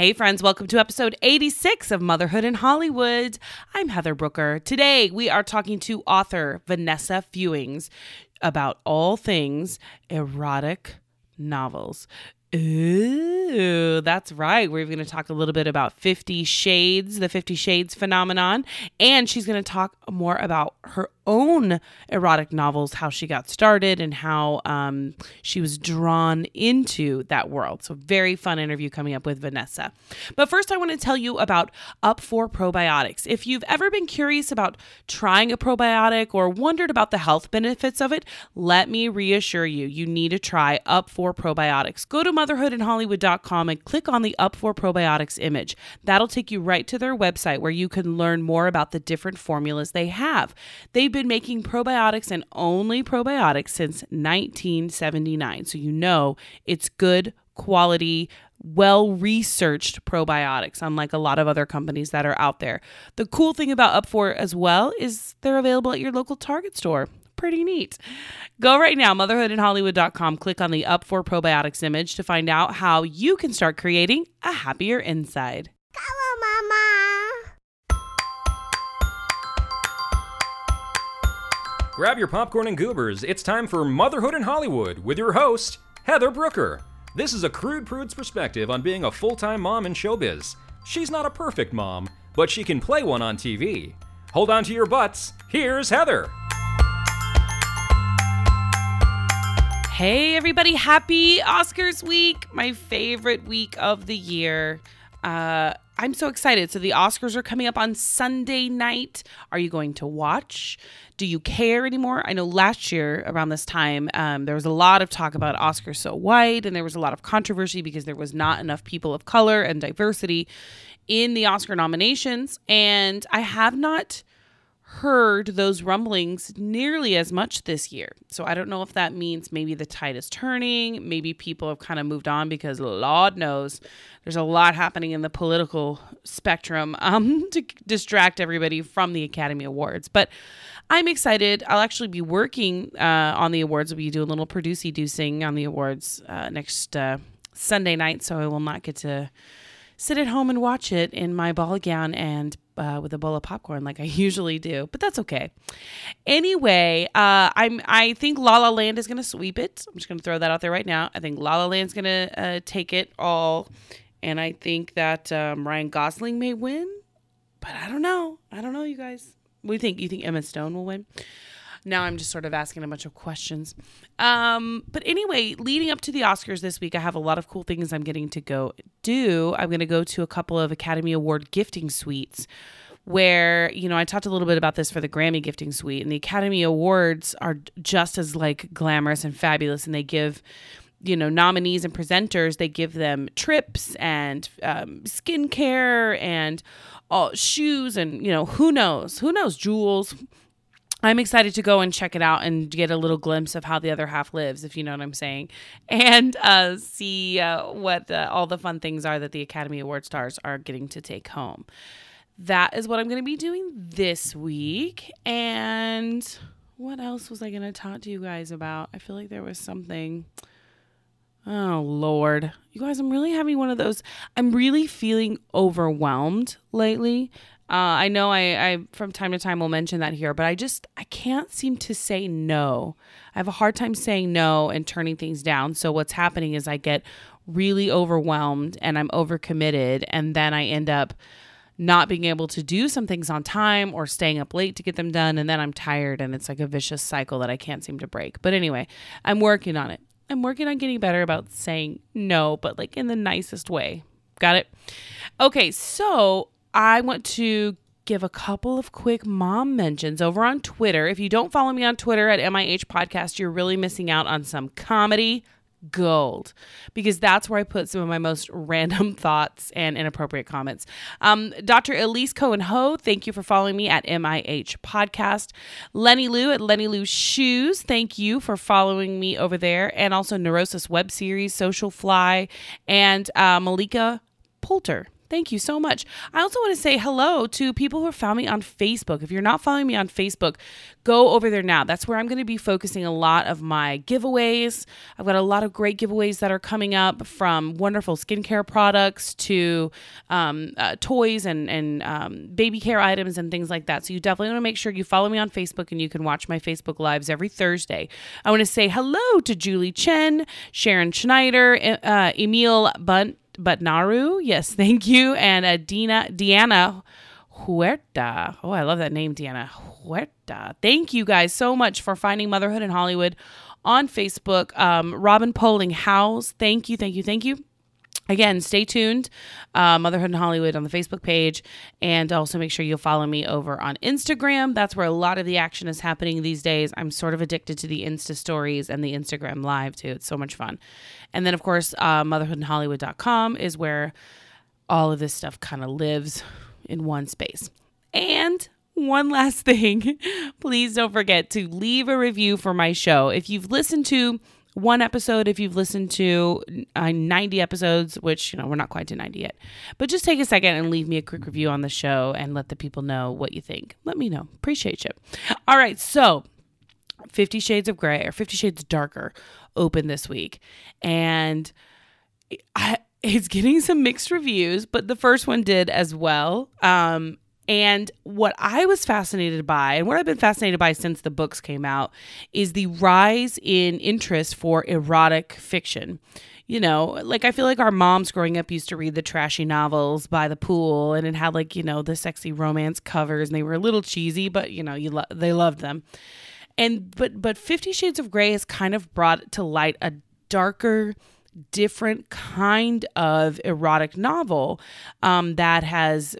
Hey, friends, welcome to episode 86 of Motherhood in Hollywood. I'm Heather Brooker. Today, we are talking to author Vanessa Fewings about all things erotic novels. Ooh, that's right. We're going to talk a little bit about 50 Shades, the 50 Shades phenomenon, and she's going to talk more about her own erotic novels, how she got started, and how um, she was drawn into that world. So, very fun interview coming up with Vanessa. But first, I want to tell you about Up4 Probiotics. If you've ever been curious about trying a probiotic or wondered about the health benefits of it, let me reassure you, you need to try Up4 Probiotics. Go to motherhoodinhollywood.com and click on the Up4 Probiotics image. That'll take you right to their website where you can learn more about the different formulas they have. They've been making probiotics and only probiotics since 1979. So you know it's good quality, well researched probiotics, unlike a lot of other companies that are out there. The cool thing about Up4 as well is they're available at your local Target store. Pretty neat. Go right now, motherhoodinhollywood.com, click on the Up4 Probiotics image to find out how you can start creating a happier inside. Grab your popcorn and goobers. It's time for Motherhood in Hollywood with your host, Heather Brooker. This is a crude prude's perspective on being a full time mom in showbiz. She's not a perfect mom, but she can play one on TV. Hold on to your butts. Here's Heather. Hey, everybody, happy Oscars week, my favorite week of the year. Uh, I'm so excited. So, the Oscars are coming up on Sunday night. Are you going to watch? Do you care anymore? I know last year around this time, um, there was a lot of talk about Oscars so white, and there was a lot of controversy because there was not enough people of color and diversity in the Oscar nominations. And I have not heard those rumblings nearly as much this year. So I don't know if that means maybe the tide is turning, maybe people have kind of moved on because Lord knows there's a lot happening in the political spectrum um, to distract everybody from the Academy Awards. But I'm excited. I'll actually be working uh, on the awards. We'll be doing a little producing deucing on the awards uh, next uh, Sunday night, so I will not get to sit at home and watch it in my ball gown and uh, with a bowl of popcorn like I usually do, but that's okay. Anyway, uh, I'm I think La La Land is gonna sweep it. I'm just gonna throw that out there right now. I think La La Land's gonna uh, take it all, and I think that um, Ryan Gosling may win, but I don't know. I don't know, you guys. We think? You think Emma Stone will win? Now I'm just sort of asking a bunch of questions. Um, but anyway, leading up to the Oscars this week, I have a lot of cool things I'm getting to go do. I'm going to go to a couple of Academy Award gifting suites where you know i talked a little bit about this for the grammy gifting suite and the academy awards are just as like glamorous and fabulous and they give you know nominees and presenters they give them trips and um, skincare and all shoes and you know who knows who knows jewels I'm excited to go and check it out and get a little glimpse of how the other half lives, if you know what I'm saying, and uh, see uh, what uh, all the fun things are that the Academy Award stars are getting to take home. That is what I'm going to be doing this week. And what else was I going to talk to you guys about? I feel like there was something. Oh, Lord. You guys, I'm really having one of those. I'm really feeling overwhelmed lately. Uh, I know I, I from time to time will mention that here, but I just I can't seem to say no. I have a hard time saying no and turning things down. So what's happening is I get really overwhelmed and I'm overcommitted, and then I end up not being able to do some things on time or staying up late to get them done, and then I'm tired, and it's like a vicious cycle that I can't seem to break. But anyway, I'm working on it. I'm working on getting better about saying no, but like in the nicest way. Got it? Okay, so I want to give a couple of quick mom mentions over on Twitter. If you don't follow me on Twitter at MIH Podcast, you're really missing out on some comedy gold because that's where I put some of my most random thoughts and inappropriate comments. Um, Dr. Elise Cohen Ho, thank you for following me at MIH Podcast. Lenny Lou at Lenny Lou Shoes, thank you for following me over there. And also Neurosis Web Series, Social Fly, and uh, Malika Poulter Thank you so much. I also want to say hello to people who found me on Facebook. If you're not following me on Facebook, go over there now. That's where I'm going to be focusing a lot of my giveaways. I've got a lot of great giveaways that are coming up from wonderful skincare products to um, uh, toys and, and um, baby care items and things like that. So you definitely want to make sure you follow me on Facebook and you can watch my Facebook Lives every Thursday. I want to say hello to Julie Chen, Sharon Schneider, uh, Emil Bunt. But Naru, yes, thank you, and Adina, Deanna Huerta. Oh, I love that name, Deanna Huerta. Thank you guys so much for finding Motherhood in Hollywood on Facebook. Um, Robin Poling House, thank you, thank you, thank you. Again, stay tuned. Uh, Motherhood in Hollywood on the Facebook page. And also make sure you'll follow me over on Instagram. That's where a lot of the action is happening these days. I'm sort of addicted to the Insta stories and the Instagram live too. It's so much fun. And then, of course, uh, motherhoodinhollywood.com is where all of this stuff kind of lives in one space. And one last thing, please don't forget to leave a review for my show. If you've listened to one episode if you've listened to uh, 90 episodes, which, you know, we're not quite to 90 yet. But just take a second and leave me a quick review on the show and let the people know what you think. Let me know. Appreciate you. All right. So, Fifty Shades of Grey or Fifty Shades Darker opened this week. And I, it's getting some mixed reviews, but the first one did as well. Um, and what I was fascinated by, and what I've been fascinated by since the books came out, is the rise in interest for erotic fiction. You know, like I feel like our moms growing up used to read the trashy novels by the pool, and it had like you know the sexy romance covers, and they were a little cheesy, but you know you lo- they loved them. And but but Fifty Shades of Grey has kind of brought to light a darker different kind of erotic novel um, that has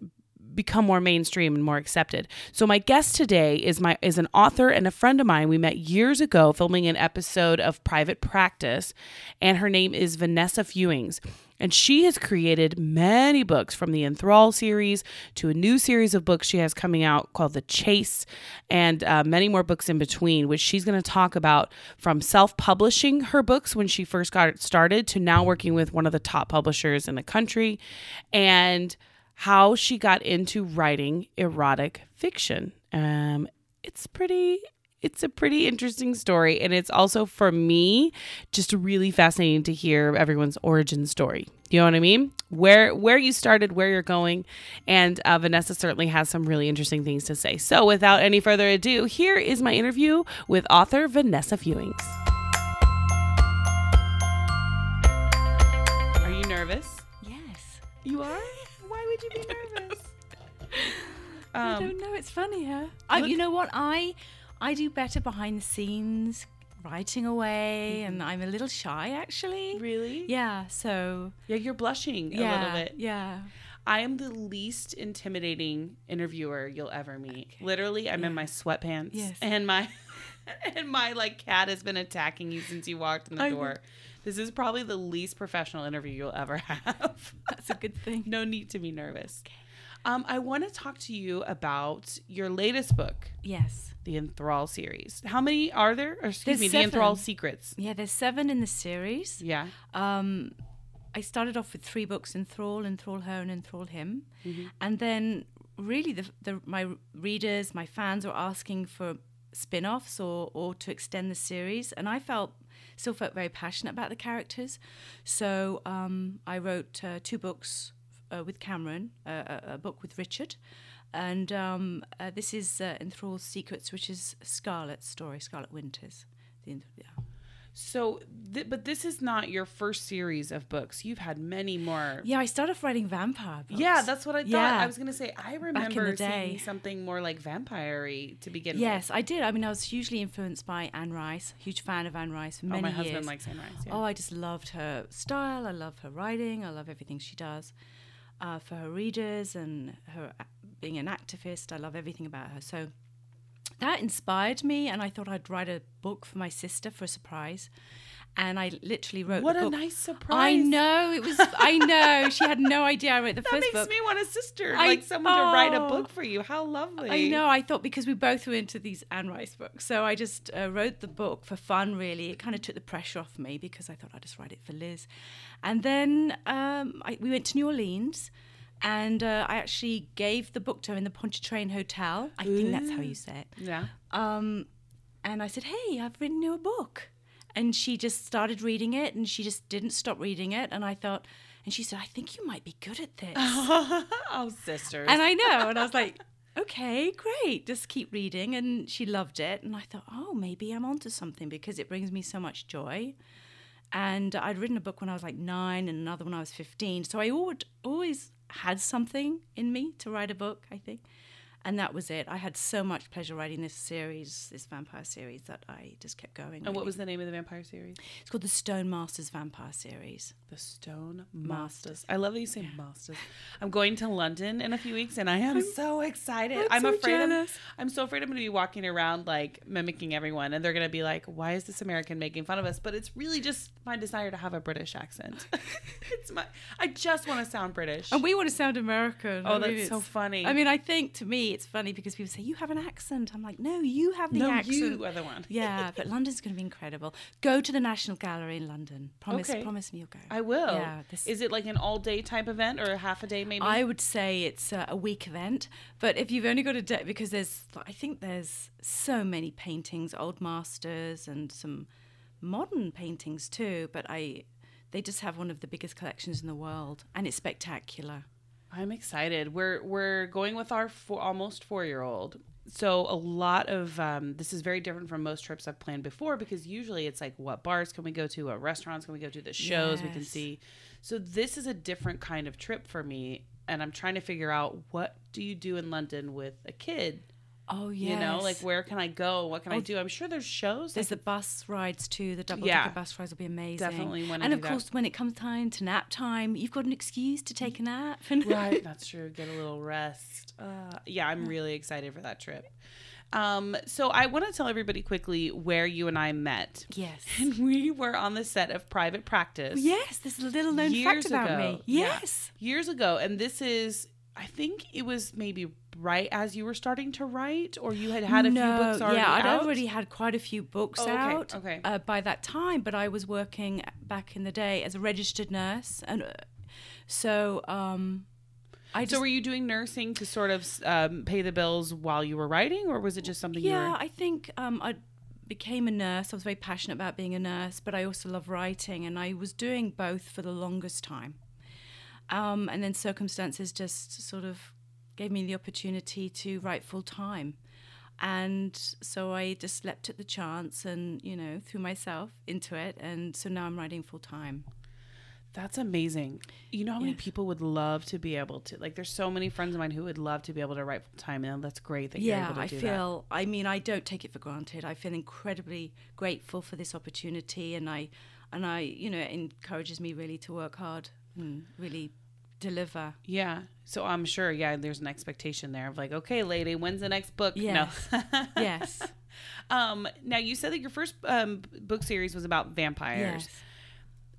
become more mainstream and more accepted. So my guest today is my is an author and a friend of mine. We met years ago filming an episode of Private Practice, and her name is Vanessa Fewings. And she has created many books from the Enthrall series to a new series of books she has coming out called The Chase, and uh, many more books in between, which she's going to talk about from self publishing her books when she first got started to now working with one of the top publishers in the country. And how she got into writing erotic fiction. Um, it's pretty it's a pretty interesting story and it's also for me just really fascinating to hear everyone's origin story. You know what i mean? Where where you started where you're going and uh, vanessa certainly has some really interesting things to say. So without any further ado here is my interview with author vanessa fewings. Are you nervous? Yes. you are would you be nervous I um, don't know. It's funny, huh? I, you know what? I I do better behind the scenes, writing away, and I'm a little shy actually. really Yeah. So yeah you're blushing a yeah, little bit yeah. I am the least intimidating interviewer you'll ever meet. Literally, I'm in my sweatpants Yes. and my and my like cat has been attacking you since you walked in the I- door. This is probably the least professional interview you'll ever have. That's a good thing. no need to be nervous. Um, I want to talk to you about your latest book, Yes. the Enthrall series. How many are there? Or excuse There's me, the Enthrall. Secrets. Yeah. There's seven in the series. Yeah. Um, I started off with three books: Enthrall, Enthrall Her, and Enthrall Him, Mm-hmm. and then really the, the my readers, my fans, were asking for spin-offs or or to extend the series, and I felt still felt very passionate about the characters, so um, I wrote uh, two books uh, with Cameron, uh, a, book with Richard. And um, uh, this is uh, Enthrall's Secrets, which is Scarlet's story, Scarlet Winters. The, yeah. So, th- but this is not your first series of books. You've had many more. Yeah, I started off writing vampire books. Yeah, that's what I thought. Yeah. I was gonna say I remember seeing something more like vampire to begin with. Yes, I did. I mean, I was hugely influenced by Anne Rice, huge fan of Anne Rice for with. many oh, my years. husband likes Anne Rice. Yeah. Oh, I just loved her style. I love her writing. I love everything she does uh, for her readers and her being an activist. I love everything about her. So that inspired me, and I thought I'd write a book for my sister for a surprise. And I literally wrote what a book. nice surprise! I know it was. I know she had no idea I wrote the That first makes book. me want a sister, I- like someone to write a oh. book for you. How lovely! I know. I thought because we both were into these Anne Rice books, so I just uh, wrote the book for fun. Really, it kind of took the pressure off me because I thought I'd just write it for Liz. And then um, I, we went to New Orleans, And uh, I actually gave the book to her in the Pontchartrain Hotel. I think that's how you say it. Yeah. Um, and I said, Hey, I've written you a book. And she just started reading it and she just didn't stop reading it. And I thought, and she said, I think you might be good at this. oh, sisters. and I know. And I was like, okay, great. Just keep reading. And she loved it. And I thought, oh, maybe I'm onto something because it brings me so much joy. And I'd written a book when I was like nine and another when I was 15. So I always, always had something in me to write a book, I think. And that was it. I had so much pleasure writing this series, this vampire series, that I just kept going. and what was the name of the vampire series? It's called the Stone Masters Vampire Series. The Stone Masters. I love that you say masters. I'm going to London in a few weeks, and I am so excited. I'm I'm, so afraid I'm. I'm so afraid I'm going to be walking around like mimicking everyone, and they're going to be like, "Why is this American making fun of us?" But it's really just my desire to have a British accent. it's my. I just want to sound British. And we want to sound American. Oh, I mean, that's so funny. I mean, I think to me it's funny because people say you have an accent. I'm like, no, you have the no, accent. you are the one. yeah, but London's going to be incredible. Go to the National Gallery in London. Promise, Okay. promise me you'll go. I will. Yeah, this- Is it like an all day type event or a half a day maybe? I would say it's a, a week event, but if you've only got a day, because there's, I think there's so many paintings, old masters, and some modern paintings too. But I, they just have one of the biggest collections in the world, and it's spectacular. I'm excited. We're we're going with our four, almost four year old. So a lot of um, this is very different from most trips I've planned before because usually it's like what bars can we go to, what restaurants can we go to, the shows we can see. So this is a different kind of trip for me, and I'm trying to figure out what do you do in London with a kid. Oh yeah, You know, like where can I go? What can I do? I'm sure there's shows. There's the bus rides too. The double Yeah. decker bus rides will be amazing. Definitely wanna And of that. course, when it comes time to nap time, you've got an excuse to take a nap. Right that's true get a little rest uh, yeah i'm really excited for that trip um, so i want to tell everybody quickly where you and i met yes. and we were on the set of private practice Yes, a little known fact about ago. me. Yeah. Yes. years ago and this is i think it was maybe right as you were starting to write or you had had a no, few books already yeah, I'd out? already had quite a few books Oh, okay, out okay. Uh, by that time, but I was working back in the day as a registered nurse, and uh, so um, I just so were you doing nursing to sort of um, pay the bills while you were writing or was it just something you Yeah, I think um, I became a nurse. I was very passionate about being a nurse, but I also love writing, and I was doing both for the longest time. Um, and then circumstances just sort of gave me the opportunity to write full time. And so I just leapt at the chance and, you know, threw myself into it. And so now I'm writing full time. That's amazing. You know how many people would love to be able to like there's so many friends of mine who would love to be able to write full time and that's great that you're yeah, able to I feel. I mean, I don't take it for granted. I feel incredibly grateful for this opportunity, and I, and I, you know, it encourages me really to work hard and really deliver. Yeah. So I'm sure yeah, there's an expectation there of like, okay, lady, when's the next book? Yes. No. yes, um now you said that your first um book series was about vampires. yes.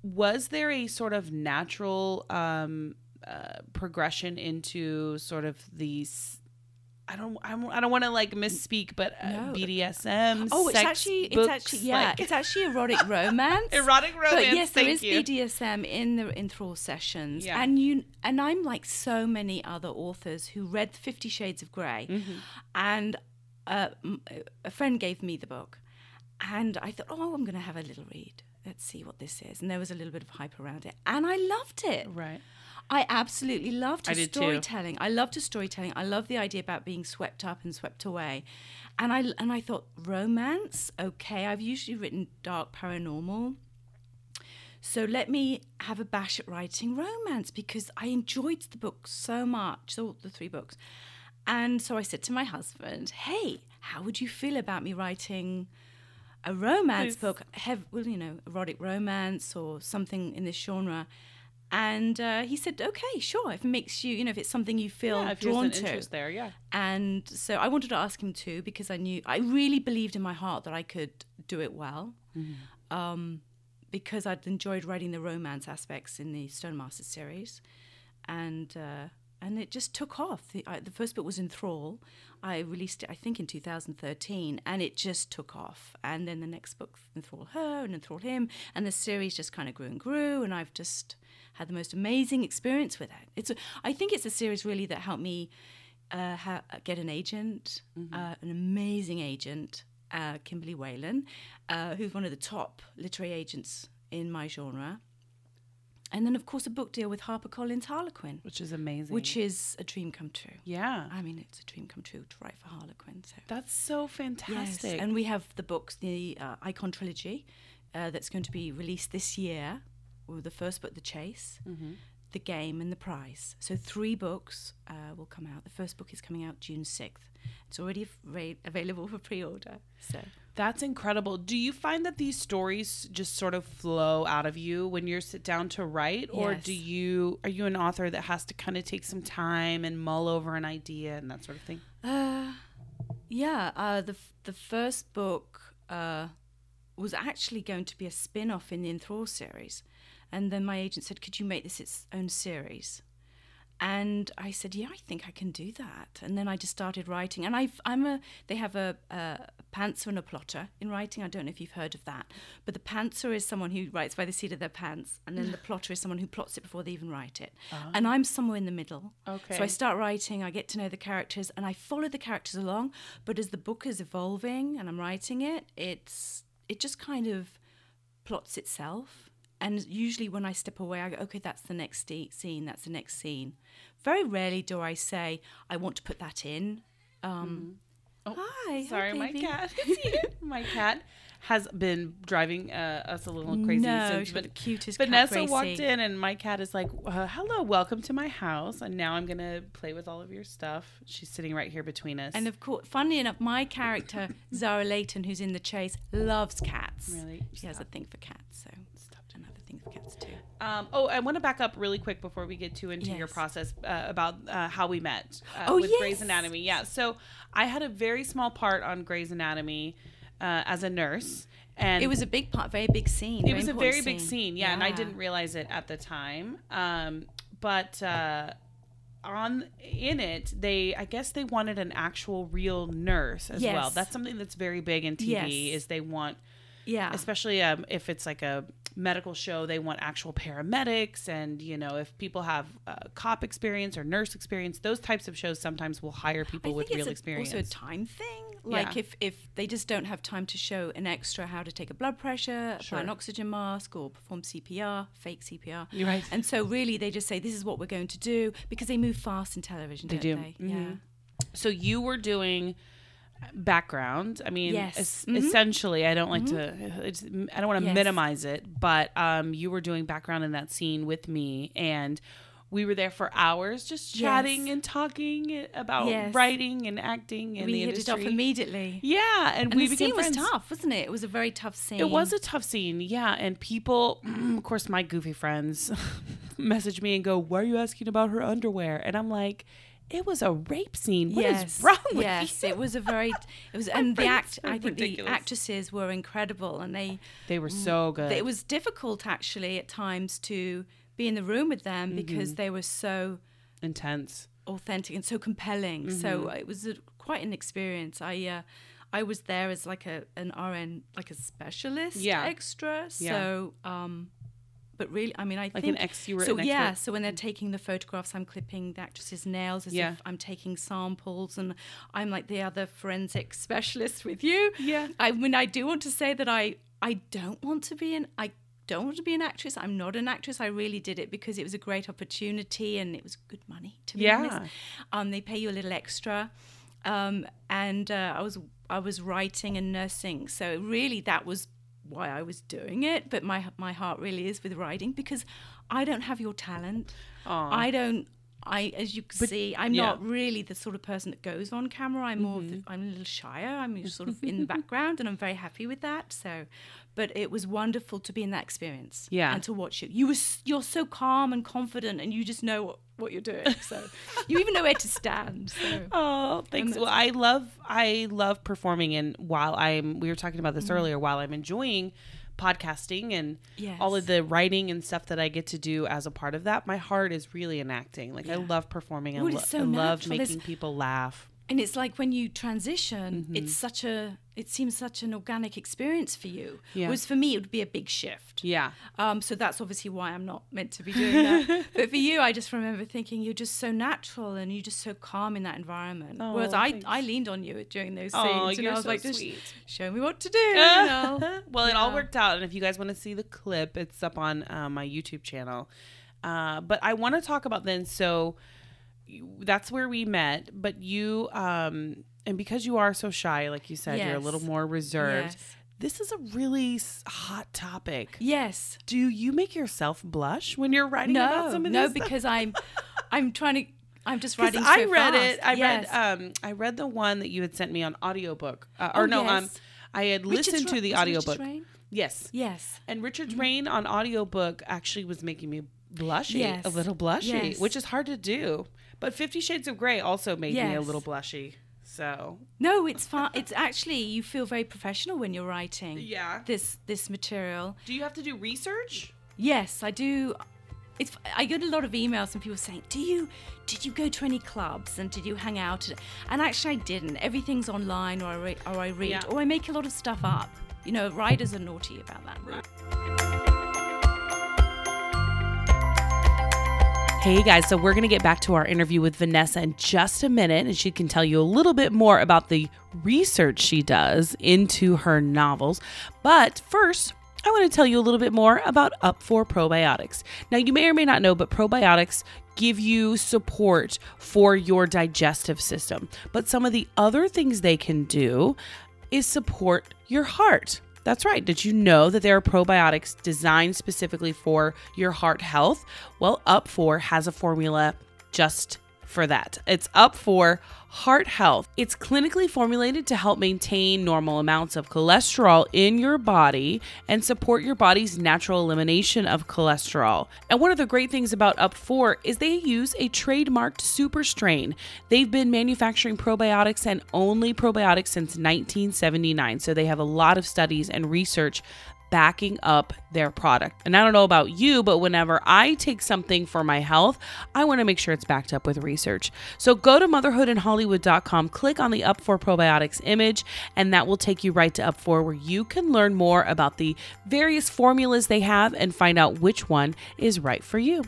Was there a sort of natural um uh, progression into sort of these I don't, I don't, I don't want to like misspeak, but uh, No. BDSM. Oh, it's actually, it's books, actually, yeah, like- it's actually erotic romance. erotic romance. But yes, there is you. BDSM in the enthrall sessions, Yeah. and you and I'm like so many other authors who read Fifty Shades of Grey Mm-hmm. and uh, a friend gave me the book, and I thought, oh, I'm going to have a little read. Let's see what this is, and there was a little bit of hype around it, and I loved it. Right. I absolutely loved I her too. storytelling. I loved her storytelling. I love the idea about being swept up and swept away. And I and I thought romance, okay. I've usually written dark paranormal. So let me have a bash at writing romance because I enjoyed the book so much, all the three books. And so I said to my husband, "Hey, how would you feel about me writing a romance Yes. book, have well, you know, erotic romance or something in this genre?" And uh, he said, "Okay, sure. If it makes you, you know, if it's something you feel Yeah, drawn to." interest there, yeah. And so I wanted to ask him too because I knew I really believed in my heart that I could do it well. Um, because I'd enjoyed writing the romance aspects in the Stone Masters series, and uh, and it just took off. The, I, the first book was Enthrall. I released it, I think, in 2013, and it just took off. And then the next book, Enthrall Her and Enthrall Him, and the series just kind of grew and grew. And I've just had the most amazing experience with it. It's, I think, it's a series really that helped me uh, ha- get an agent, uh, an amazing agent, uh, Kimberly Whalen, uh, who's one of the top literary agents in my genre. And then, of course, a book deal with HarperCollins Harlequin, which is amazing. which is a dream come true. yeah, I mean, it's a dream come true to write for Harlequin. So that's so fantastic. Yes, and we have the books, the uh, Icon trilogy, uh, that's going to be released this year. With the first book, The Chase, Mm-hmm. The Game, and The Prize. So three books uh, will come out. The first book is coming out June sixth. It's already av- available for pre-order. So That's incredible. Do you find that these stories just sort of flow out of you when you sit down to write or Yes. do you are you an author that has to kind of take some time and mull over an idea and that sort of thing? Uh, yeah, uh, the f- the first book uh, was actually going to be a spin off in the Enthrall series, and then my agent said, "Could you make this its own series?" And I said, "Yeah, I think I can do that." And then I just started writing, and I've, I'm a. They have a, a pantser and a plotter in writing. I don't know if you've heard of that, but the pantser is someone who writes by the seat of their pants, and then the plotter is someone who plots it before they even write it. Ah. And I'm somewhere in the middle. Okay. So I start writing, I get to know the characters, and I follow the characters along. But as the book is evolving and I'm writing it, it's it just kind of plots itself. And usually when I step away, I go, okay, that's the next scene, that's the next scene. Very rarely do I say, I want to put that in. Um, Oh, Hi, hi, Sorry, my cat. my cat has been driving uh, us a little crazy No, since she's but the cutest cat, Vanessa walked in and my cat is like, uh, "Hello, welcome to my house." And now I'm gonna play with all of your stuff. She's sitting right here between us. And of course, funnily enough, my character, Zara Leighton, who's in the chase, loves cats. Really? She has a thing for cats, so another thing cats too. Um, oh, I want to back up really quick before we get too into your process uh, about uh, how we met uh, Oh, with Grey's. Anatomy. Yeah, so I had a very small part on Grey's Anatomy uh, as a nurse, and It was a big part, very big scene. it was a very big scene. Yeah, and I didn't realize it at the time. Um, but uh, on in it, they I guess they wanted an actual real nurse as well. That's something that's very big in TV. Yes. Is they want Yeah. especially um, if it's like a medical show they want actual paramedics and you know if people have uh, cop experience or nurse experience those types of shows sometimes will hire people with real a- experience also a time thing. Like Yeah. if if they just don't have time to show an extra how to take a blood pressure, Sure. apply an oxygen mask, or perform CPR, fake CPR. You're right. And so really, they just say this is what we're going to do because they move fast in television. They don't do. They? Yeah. Mhm. so you were doing background i mean Yes. es- Mhm. essentially i don't like to it's, i don't want to Yes. minimize it but um you were doing background in that scene with me and we were there for hours just chatting Yes. and talking about Yes. writing and acting and we the hit industry it off immediately. yeah and, And we the became scene was tough, wasn't it? It was a very tough scene. It was a tough scene, yeah. And people, of course, my goofy friends message me and go, Why are you asking about her underwear? And I'm like, It was a rape scene. What is yes, wrong with yes, you? it was a very. It was, and the act. so I think ridiculous. the actresses were incredible, and they. They were so good. It was difficult actually at times to be in the room with them Mm-hmm. because they were so intense. authentic and so compelling. So Mm-hmm. it was a, quite an experience. I uh, I was there as like a an RN, like a specialist Yeah. extra. Yeah. So, um, but really, I mean, I Like think an ex, you were so yeah. expert. So when they're taking the photographs, I'm clipping the actress's nails as Yeah. if I'm taking samples, and I'm like the other forensic specialist with you. Yeah. I mean, I do want to say that I I don't want to be an I don't want to be an actress. I'm not an actress. I really did it because it was a great opportunity and it was good money. To be Yeah. honest, um, they pay you a little extra, um, and uh, I was I was writing and nursing, so really that was why I was doing it. But my my heart really is with writing because I don't have your talent. Aw. I don't. I, as you can see, I'm yeah. not really the sort of person that goes on camera. I'm more, of the, Mm-hmm. I'm a little shyer. I'm sort of in the background, and I'm very happy with that. So, but it was wonderful to be in that experience, Yeah. and to watch you. You were, you're so calm and confident, and you just know what, you're doing. So, you even know where to stand. So, Oh, thanks. Well, I love I love performing and while I'm we were talking about this Mm-hmm. earlier, while I'm enjoying podcasting and Yes. all of the writing and stuff that I get to do as a part of that, my heart is really in acting. Like I love performing. I, lo- so I love. There's- making people laugh. And it's like when you transition Mm-hmm. it's such a it seems such an organic experience for you Yeah. whereas for me it would be a big shift Yeah. um, so that's obviously why I'm not meant to be doing that. but for you, I just remember thinking you're just so natural and you're just so calm in that environment. Oh, Whereas I, thanks. I leaned on you during those Oh, scenes and you're I was so like, just sweet. show me what to do. You know? well, it all worked out. And if you guys want to see the clip, it's up on uh, my YouTube channel. Uh, but I want to talk about then. So that's where we met. But you, um, and because you are so shy, like you said, you're a little more reserved. Yes. This is a really hot topic. Yes. Do you make yourself blush when you're writing about No, some of no, this? stuff? because I'm, I'm trying to, I'm just writing. I read fast. it. I Yes. read. Um, I read the one that you had sent me on audiobook. Uh, or Oh, no, um, yes. I had Richard's listened to the was it Richard's audiobook. Rain? Yes. Yes. And Richard's Rain on audiobook actually was making me blushy, a little blushy, Yes. which is hard to do. But Fifty Shades of Grey also made me a little blushy. So No, it's fun. It's actually you feel very professional when you're writing. Yeah. This this material. do you have to do research? Yes, I do. It's I get a lot of emails from people saying, "Do you did you go to any clubs and did you hang out?" And actually, I didn't. Everything's online, or I re- or I read, Yeah. or I make a lot of stuff up. You know, writers are naughty about that. Hey guys, so we're going to get back to our interview with Vanessa in just a minute, and she can tell you a little bit more about the research she does into her novels. But first, I want to tell you a little bit more about Up4 Probiotics. Now, you may or may not know, but probiotics give you support for your digestive system. But some of the other things they can do is support your heart. That's right. Did you know that there are probiotics designed specifically for your heart health? Well, Up4 has a formula just for that. It's Up4 Heart Health. It's clinically formulated to help maintain normal amounts of cholesterol in your body and support your body's natural elimination of cholesterol. And one of the great things about Up4 is they use a trademarked super strain. They've been manufacturing probiotics and only probiotics since 1979. So they have a lot of studies and research backing up their product. And I don't know about you, but whenever I take something for my health, I want to make sure it's backed up with research. So go to motherhoodinhollywood.com, click on the Up4 Probiotics image, and that will take you right to Up4 where you can learn more about the various formulas they have and find out which one is right for you.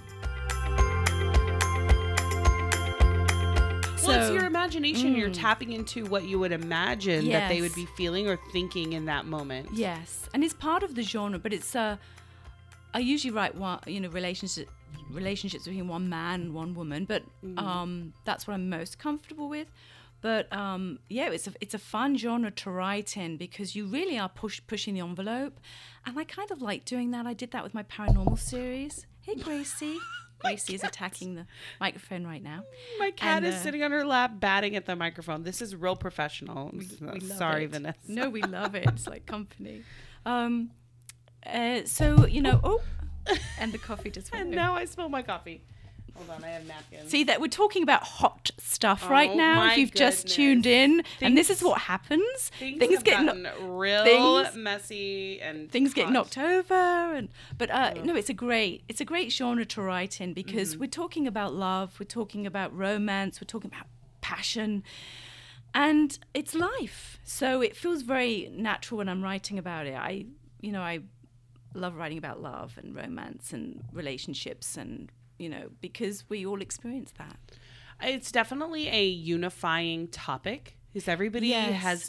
Well, it's your imagination. You're tapping into what you would imagine that they would be feeling or thinking in that moment. Yes, and it's part of the genre, but it's uh, I usually write one, you know, relationship relationships between one man and one woman, but um, that's what I'm most comfortable with. But um, yeah, it's a it's a fun genre to write in because you really are push pushing the envelope, and I kind of like doing that. I did that with my paranormal series. Hey, Gracie. Gracie is attacking the microphone right now. My cat And, is uh, sitting on her lap, batting at the microphone. This is real professional. We love Sorry, it. Vanessa. No, we love it. It's like company. Um, uh, so you know, oh, and the coffee just went. And now I spill my coffee. Hold on, I have napkins. See that we're talking about hot stuff right Oh, now. my If you've just tuned in, and this is what happens. things, have get gotten real things- messy and things get knocked over and but uh, no it's a great it's a great genre to write in because Mm-hmm. we're talking about love we're talking about romance we're talking about passion and it's life so it feels very natural when i'm writing about it i you know i love writing about love and romance and relationships and you know because we all experience that It's definitely a unifying topic. Because everybody Yes. has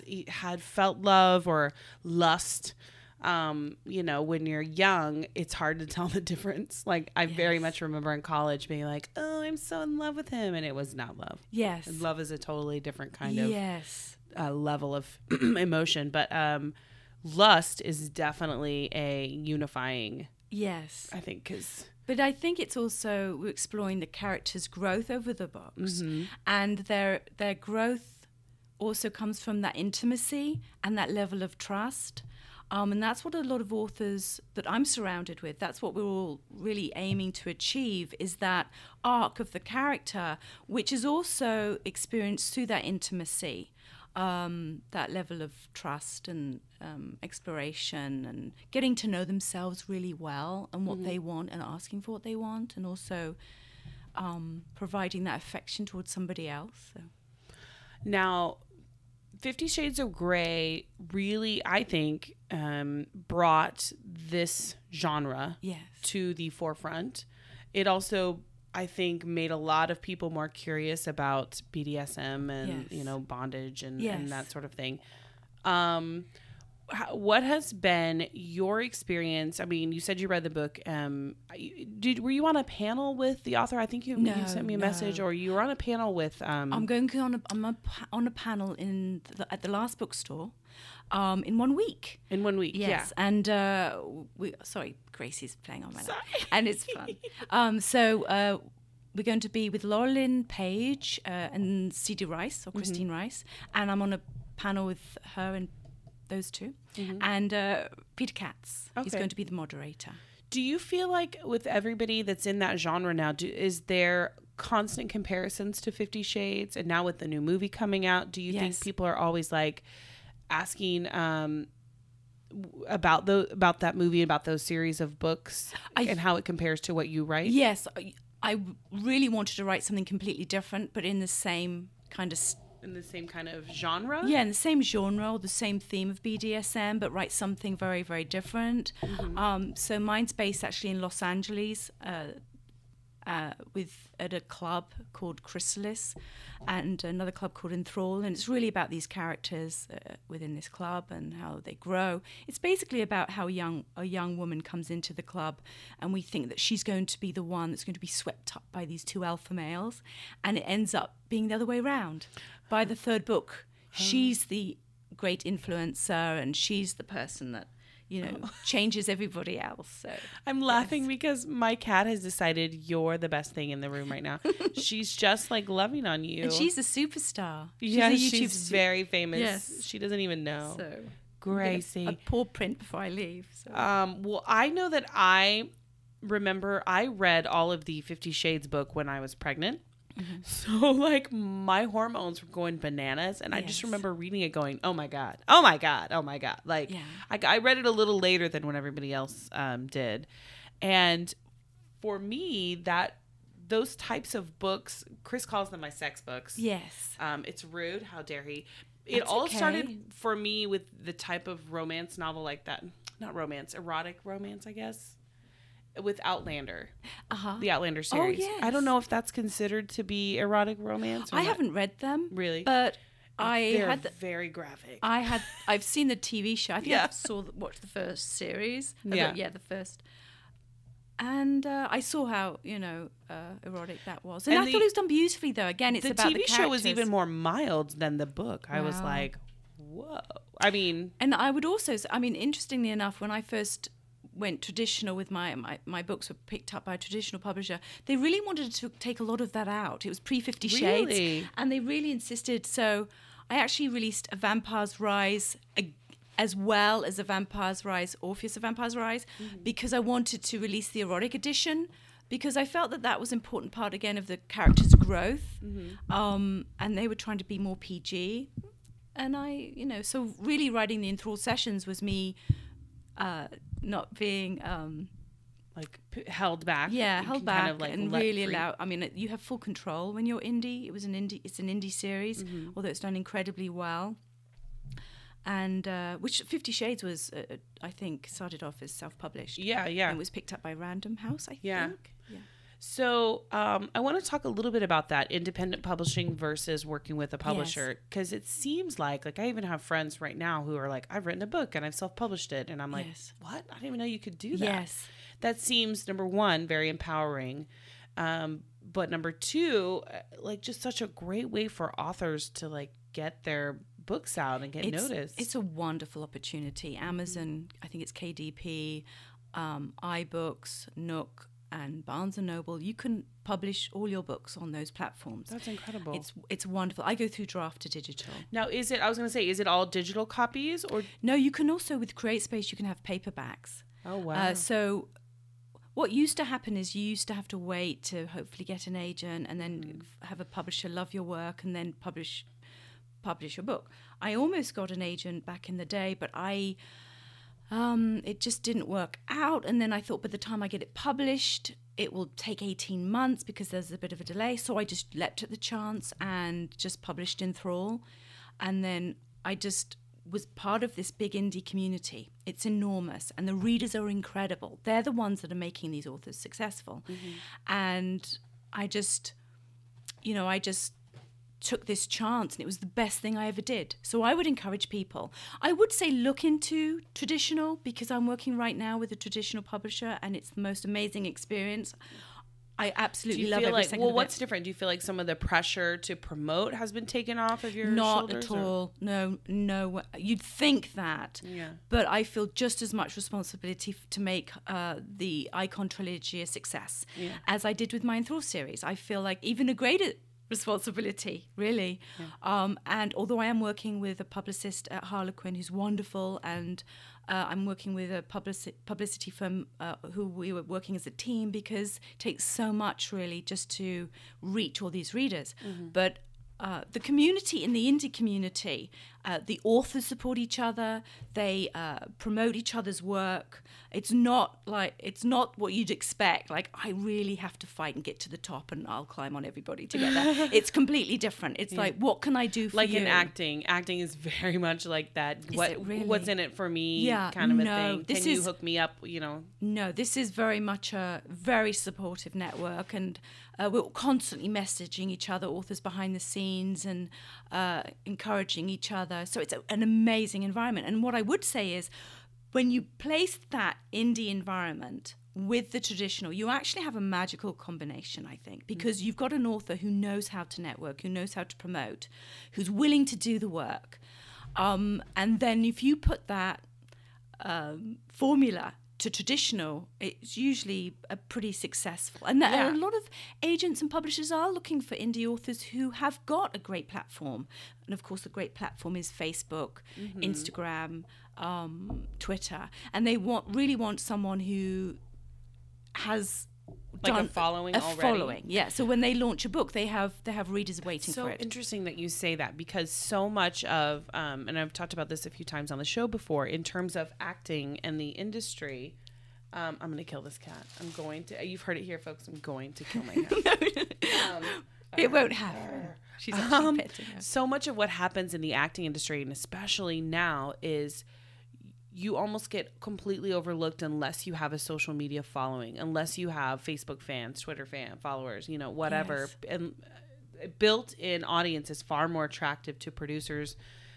had felt love or lust. Um, you know, when you're young, it's hard to tell the difference. Like I very much remember in college being like, "Oh, I'm so in love with him," and it was not love. yes Love is a totally different kind of yes uh, level of emotion, but um, lust is definitely a unifying. yes I think because But I think it's also exploring the characters' growth over the books, and their their growth also comes from that intimacy and that level of trust. Um, and that's what a lot of authors that I'm surrounded with, that's what we're all really aiming to achieve is that arc of the character, which is also experienced through that intimacy. Um, that level of trust and um, exploration and getting to know themselves really well and what they want and asking for what they want and also um, providing that affection towards somebody else. So. Now, Fifty Shades of Grey really, I think, um, brought this genre Yes. to the forefront. It also, I think, made a lot of people more curious about BDSM and Yes. you know bondage and, Yes. and that sort of thing. Um, what has been your experience? I mean, you said you read the book. Um, did were you on a panel with the author? I think you, No, you sent me a message, or you were on a panel with. Um, I'm going on a, I'm a, on a panel in the, at the last bookstore um, in one week. in one week. Yes, Yeah. and uh, we sorry, Gracie's playing on my lap, and it's fun. um, so uh, we're going to be with Laurelin Paige uh, and C.D. Reiss or Mm-hmm. Christine Reiss, and I'm on a panel with her and those 2 and uh, Peter Katz. He's Mm-hmm. Going to be the moderator. Do you feel like with everybody that's in that genre now, do, is there constant comparisons to Fifty Shades? And now with the new movie coming out, do you think people are always like asking um, about the about that movie, about those series of books, I- and how it compares to what you write? Yes, I, I really wanted to write something completely different, but in the same kind of s- in the same kind of genre. Yeah, in the same genre or the same theme of BDSM, but write something very, very different. Um, so mine's based actually in Los Angeles, uh, uh, with at a club called Chrysalis, and another club called Enthrall, and it's really about these characters uh, within this club and how they grow. It's basically about how young a young woman comes into the club, and we think that she's going to be the one that's going to be swept up by these two alpha males, and it ends up being the other way around. By the third book, she's the great influencer, and she's the person that you know changes everybody else. So I'm laughing because my cat has decided you're the best thing in the room right now. she's just like loving on you. and she's a superstar. She's yeah, a she's, su- very famous. Yes. She doesn't even know. So Gracie. a poor print before I leave. So. Um, well, I know that I remember I read all of the Fifty Shades book when I was pregnant. Mm-hmm. So like my hormones were going bananas, and I just remember reading it, going, "Oh my god, oh my god, oh my god!" Like Yeah. I, I read it a little later than when everybody else um, did, and for me, that those types of books, Chris calls them my sex books. yes. Um, it's rude. How dare he? It That's all okay. started for me with the type of romance novel like that. Not romance, erotic romance, I guess. With Outlander, Uh-huh. the Outlander series. I yes. don't know if that's considered to be erotic romance. Or I haven't read them. Really? But I They're had the, very graphic. I had I've seen the TV show. I think Yeah. I saw watched the first series. Uh, the- Yeah. yeah, the first. And uh, I saw how you know uh, erotic that was, and, And I the- thought it was done beautifully. Though again, it's about the about TV the show was even more mild than the book. I was like, whoa. I mean, And I would also, I mean, interestingly enough, when I first went traditional with my, my, my books were picked up by a traditional publisher, they really wanted to take a lot of that out. It was pre Fifty Really? Shades. And they really insisted. So I actually released A Vampire's Rise a- as well as A Vampire's Rise, Orpheus, A Vampire's Rise, because I wanted to release the erotic edition. Because I felt that that was an important part again of the character's growth, um, and they were trying to be more PG and I, you know, so really writing the enthralled sessions was me uh, not being, um, like p- held back. yeah, You held back kind of, like, and really free. allow. I mean, you have full control when you're indie. It was an indie. It's an indie series, Mm-hmm. although it's done incredibly well. And uh, which Fifty Shades was, uh, I think, started off as self-published. Yeah, yeah. And was picked up by Random House, I Yeah. think. So, um, I want to talk a little bit about that independent publishing versus working with a publisher because it seems like, like, I even have friends right now who are like, I've written a book and I've self published it. And I'm like, Yes. what? I didn't even know you could do that. Yes. That seems, number one, very empowering. Um, but number two, uh, like, just such a great way for authors to, like, get their books out and get it's, noticed. It's a wonderful opportunity. Amazon, I think it's KDP, um, iBooks, Nook, and Barnes and Noble. You can publish all your books on those platforms. That's incredible. It's it's wonderful. I go through Draft2Digital. now, is it, I was going to say, is it all digital copies or? No, you can also with CreateSpace you can have paperbacks. Oh, wow. Uh, so what used to happen is you used to have to wait to hopefully get an agent and then Mm. have a publisher love your work and then publish publish your book. I almost got an agent back in the day, but I um, it just didn't work out. And then I thought by the time I get it published, it will take 18 months because there's a bit of a delay. So I just leapt at the chance and just published Enthrall. And then I just was part of this big indie community. It's enormous, and the readers are incredible. They're the ones that are making these authors successful. And I just, you know, I just took this chance and it was the best thing I ever did. So I would encourage people. I would say look into traditional because I'm working right now with a traditional publisher and it's the most amazing experience. I Do absolutely you love feel like well what's it. different? Do you feel like some of the pressure to promote has been taken off of your Not shoulders? at or- all. No, no. You'd think that. Yeah. But I feel just as much responsibility f- to make uh, the Icon trilogy a success as I did with my Enthrall series. I feel like even a greater responsibility, really. Um, and although I am working with a publicist at Harlequin who's wonderful, and uh, I'm working with a publici- publicity firm uh, who we were working as a team because it takes so much, really, just to reach all these readers. But uh, the community in the indie community, uh, the authors support each other. They uh, promote each other's work. It's not like it's not what you'd expect. Like I really have to fight and get to the top, and I'll climb on everybody to get there. it's completely different. It's like what can I do for Like you? in acting, acting is very much like that. what it really? what's in it for me? Yeah, kind of a no, thing. this Can you hook me up? You know, No, this is very much a very supportive network, and uh, we're constantly messaging each other, authors behind the scenes, and uh, encouraging each other. So it's a, an amazing environment. And what I would say is, when you place that indie environment with the traditional, you actually have a magical combination, I think, because you've got an author who knows how to network, who knows how to promote, who's willing to do the work. Um, and then if you put that um, formula to traditional, it's usually a pretty successful. And there are a lot of agents and publishers are looking for indie authors who have got a great platform. And of course, the great platform is Facebook, Mm-hmm. Instagram, um, Twitter, and they want really want someone who has Like a following a already? following. Yeah. So when they launch a book, they have they have readers waiting so for it. interesting that you say that because so much of um, and i've talked about this a few times on the show before in terms of acting and the industry um, i'm going to kill this cat i'm going to you've heard it here folks i'm going to kill my cat it won't happen. She's actually Um, petting her. so much of what happens in the acting industry and especially now is you almost get completely overlooked unless you have a social media following unless you have facebook fans twitter fan followers you know whatever Yes. and uh, built-in audience is far more attractive to producers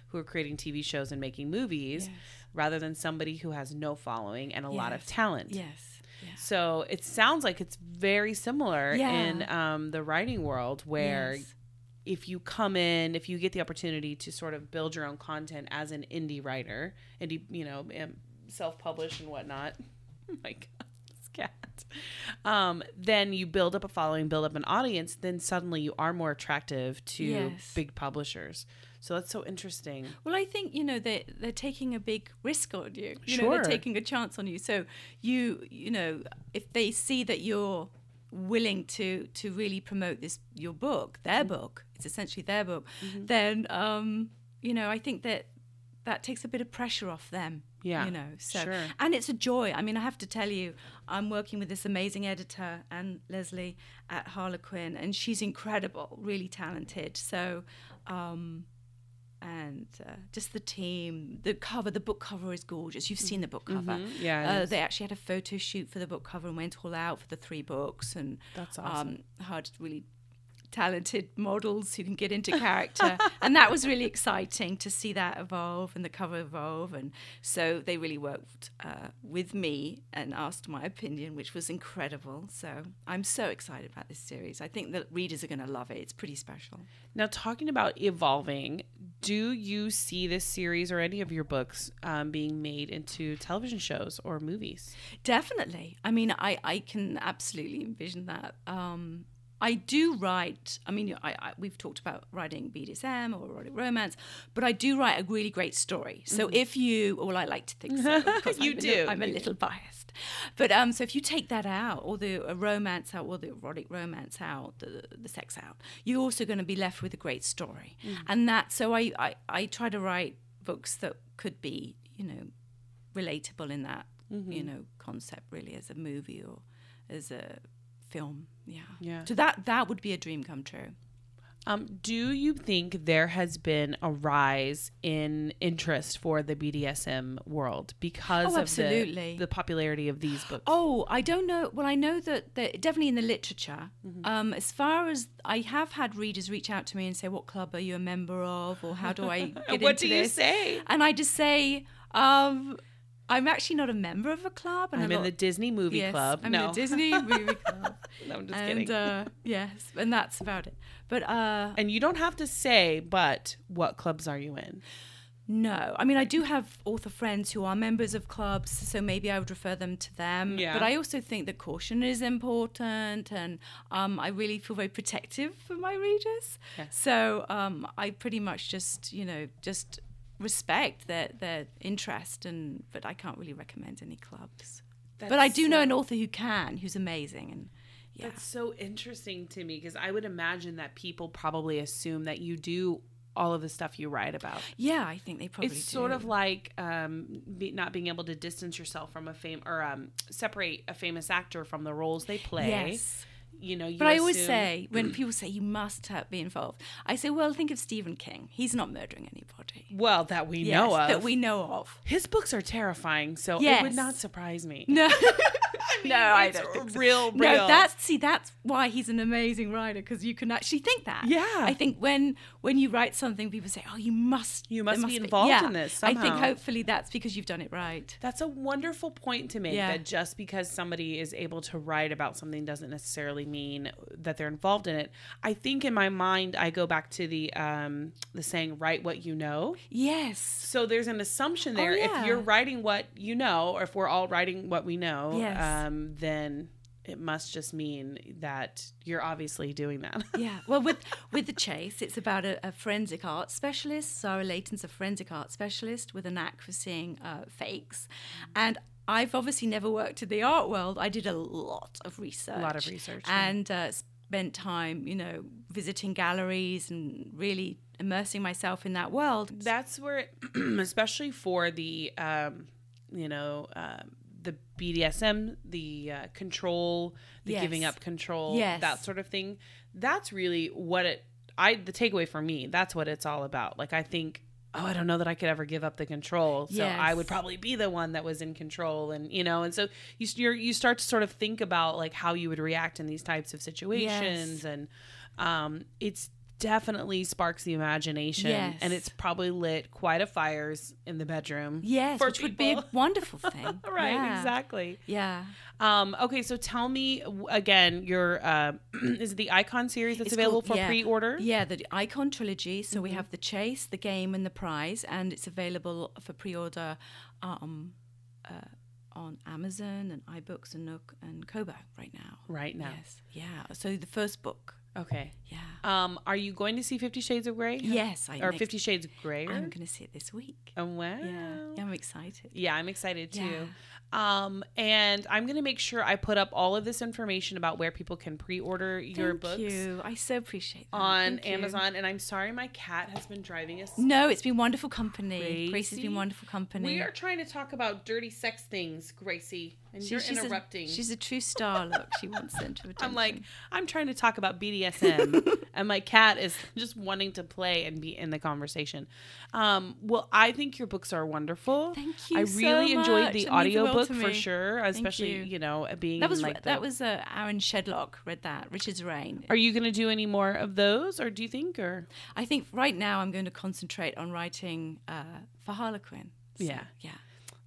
who are creating tv shows and making movies Yes. rather than somebody who has no following and a lot of talent Yes. yes. so it sounds like it's very similar Yeah. in um, the writing world where Yes. If you come in, if you get the opportunity to sort of build your own content as an indie writer, indie, you know, self publish and whatnot. Oh my God, this cat. Um, then you build up a following, build up an audience, then suddenly you are more attractive to Yes. big publishers. So that's so interesting. Well, I think you know they they're taking a big risk on you. You know, they're taking a chance on you. So you you know if they see that you're willing to to really promote this your book, their Mm-hmm. book, it's essentially their book, then um, you know I think that that takes a bit of pressure off them. Yeah, you know. So sure. and it's a joy. I mean, I have to tell you, I'm working with this amazing editor, Anne Leslie at Harlequin, and she's incredible, really talented. So, um, and uh, just the team, the cover, the book cover is gorgeous. You've seen the book cover. Mhm. Yeah, uh, they actually had a photo shoot for the book cover and went all out for the three books. And That's awesome. Um, had really talented models who can get into character and that was really exciting to see that evolve and the cover evolve and so they really worked uh, with me and asked my opinion which was incredible so i'm so excited about this series i think that readers are going to love it it's pretty special Now, talking about evolving, do you see this series or any of your books um, being made into television shows or movies? definitely i mean i, I can absolutely envision that um, I do write. I mean, I, I, we've talked about writing BDSM or erotic romance, but I do write a really great story. So if you, well, I like to think so. Mm-hmm. You I'm a do, little- I'm a little biased, but um, so if you take that out, or the romance out, or the erotic romance out, the the sex out, you're also going to be left with a great story. Mm. And that, so I, I, I try to write books that could be, you know, relatable in that, Mm-hmm. you know, concept really as a movie or as a film. Yeah. Yeah. So that that would be a dream come true. Um, do you think there has been a rise in interest for the BDSM world because Oh, of the, the popularity of these books? Oh, I don't know. Well, I know that the, definitely in the literature. Mm-hmm. Um, as far as I have had readers reach out to me and say, "What club are you a member of?" or "How do I get what into do you this?" say? And I just say, um, "I'm actually not a member of a club." And I'm in the Disney movie yes, club. I'm no, in the Disney movie club. No, I'm just and kidding. uh, yes, and that's about it. But uh, and you don't have to say, but what clubs are you in? No, I mean I do have author friends who are members of clubs, so maybe I would refer them to them. Yeah. But I also think that caution is important, and um, I really feel very protective for my readers. Yes. So um, I pretty much just you know just respect their their interest, and but I can't really recommend any clubs. but I That's do know an author who can, who's amazing, and yeah. That's so interesting to me because I would imagine that people probably assume that you do all of the stuff you write about. yeah, I think they probably it's sort of like um, be, not being able to distance yourself from a fame or um, separate a famous actor from the roles they play. yes. You know, you But I always say when people say you must be involved, I say, well, think of Stephen King. He's not murdering anybody. well, that we Yes, know of. that we know of. His books are terrifying, so it would not surprise me. No, no, I don't think so. real, No, that's see, that's why he's an amazing writer because you can actually think that. Yeah. I think when when you write something, people say, oh, you must, You there must be involved Yeah. in this Somehow. I think hopefully that's because you've done it right. That's a wonderful point to make Yeah. that just because somebody is able to write about something doesn't necessarily mean that they're involved in it. I think in my mind I go back to the um the saying write what you know. Yes. So there's an assumption there Oh, yeah. if you're writing what you know or if we're all writing what we know, Yes. um then it must just mean that you're obviously doing that. Yeah. Well, with with the chase, it's about a, a forensic art specialist. Zara Leighton's a forensic art specialist with a knack for seeing uh, fakes, and I've obviously never worked in the art world. I did a lot of research, A lot of research, and uh, spent time, you know, visiting galleries and really immersing myself in that world. that's where especially for the um you know um the BDSM, the uh, control, the Yes. giving up control, Yes. that sort of thing. That's really what it. I the takeaway for me. That's what it's all about. Like I think, oh, I don't know that I could ever give up the control. So I would probably be the one that was in control, and you know, and so you you're, you start to sort of think about like how you would react in these types of situations, Yes. and um, it's definitely sparks the imagination, Yes. and it's probably lit quite a fires in the bedroom. Yes, which would be a wonderful thing. right, Yeah. exactly. Yeah. Um, okay, so tell me again, your uh, is it the Icon series that's It's available called- for yeah. pre-order? Yeah, the Icon trilogy. So Mm-hmm. we have the chase, the game, and the prize, and it's available for pre-order um, uh, on Amazon and iBooks and Nook and Kobo right now. Right now. Yes. Yeah. So the first book. Okay. Yeah. Um, are you going to see Fifty Shades of Grey? Yes, I or next- Fifty Shades Grey? I'm going to see it this week. Oh wow. Yeah. yeah, I'm excited. Yeah, I'm excited too. Yeah. Um, and I'm gonna make sure I put up all of this information about where people can pre-order your Thank books you. I so appreciate that. on. Amazon. And I'm sorry, my cat has been driving us. No, it's been wonderful company. Grace has been wonderful company. We are trying to talk about dirty sex things, Gracie, and She- you're she's interrupting. A, she's a true star. Look, she wants center of attention. I'm like, I'm trying to talk about BDSM, and my cat is just wanting to play and be in the conversation. Um, well, I think your books are wonderful. Thank you I so really enjoyed much. the That means the world audiobook to for sure, especially you. you. know being that was like that the- was uh, Aaron Shedlock read that Richard's Reign. Are you going to do any more of those, or do you think, or I think right now I'm going to concentrate on writing uh, for Harlequin. So, Yeah. yeah,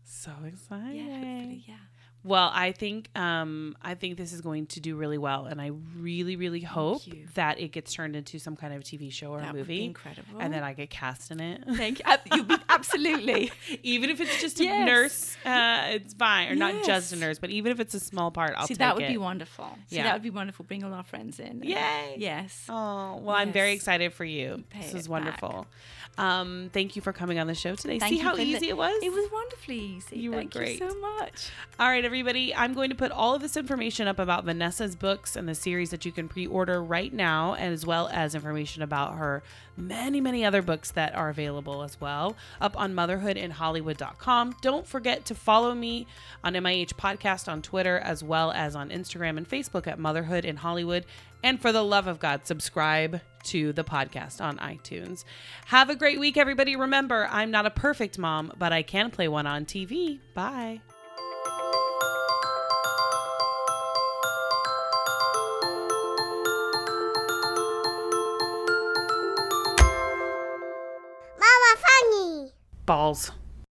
so yeah, exciting? hopefully, yeah. Well, I think um, I think this is going to do really well, and I really, really hope that it gets turned into some kind of TV show or That a would be movie, incredible. and then I get cast in it. Thank you. Be absolutely. even if it's just a Yes. nurse, uh, it's fine, or not just a nurse, but even if it's a small part, I'll See, that would it. be wonderful. Yeah. See, that would be wonderful. Bring all our friends in. Yay! Yes. Oh well, I'm very excited for you. Pay this is wonderful. Um, thank you for coming on the show today. Thank See how for the- easy it was. It was wonderfully easy. You were Thank great. you so much. All right, everybody. I'm going to put all of this information up about Vanessa's books and the series that you can pre order right now, as well as information about her many, many other books that are available as well up on motherhoodinhollywood.com. Don't forget to follow me on MIH Podcast on Twitter, as well as on Instagram and Facebook at Motherhood in Hollywood. And for the love of God, subscribe to the podcast on iTunes. Have a great week, everybody. Remember, I'm not a perfect mom, but I can play one on TV. Bye. Balls.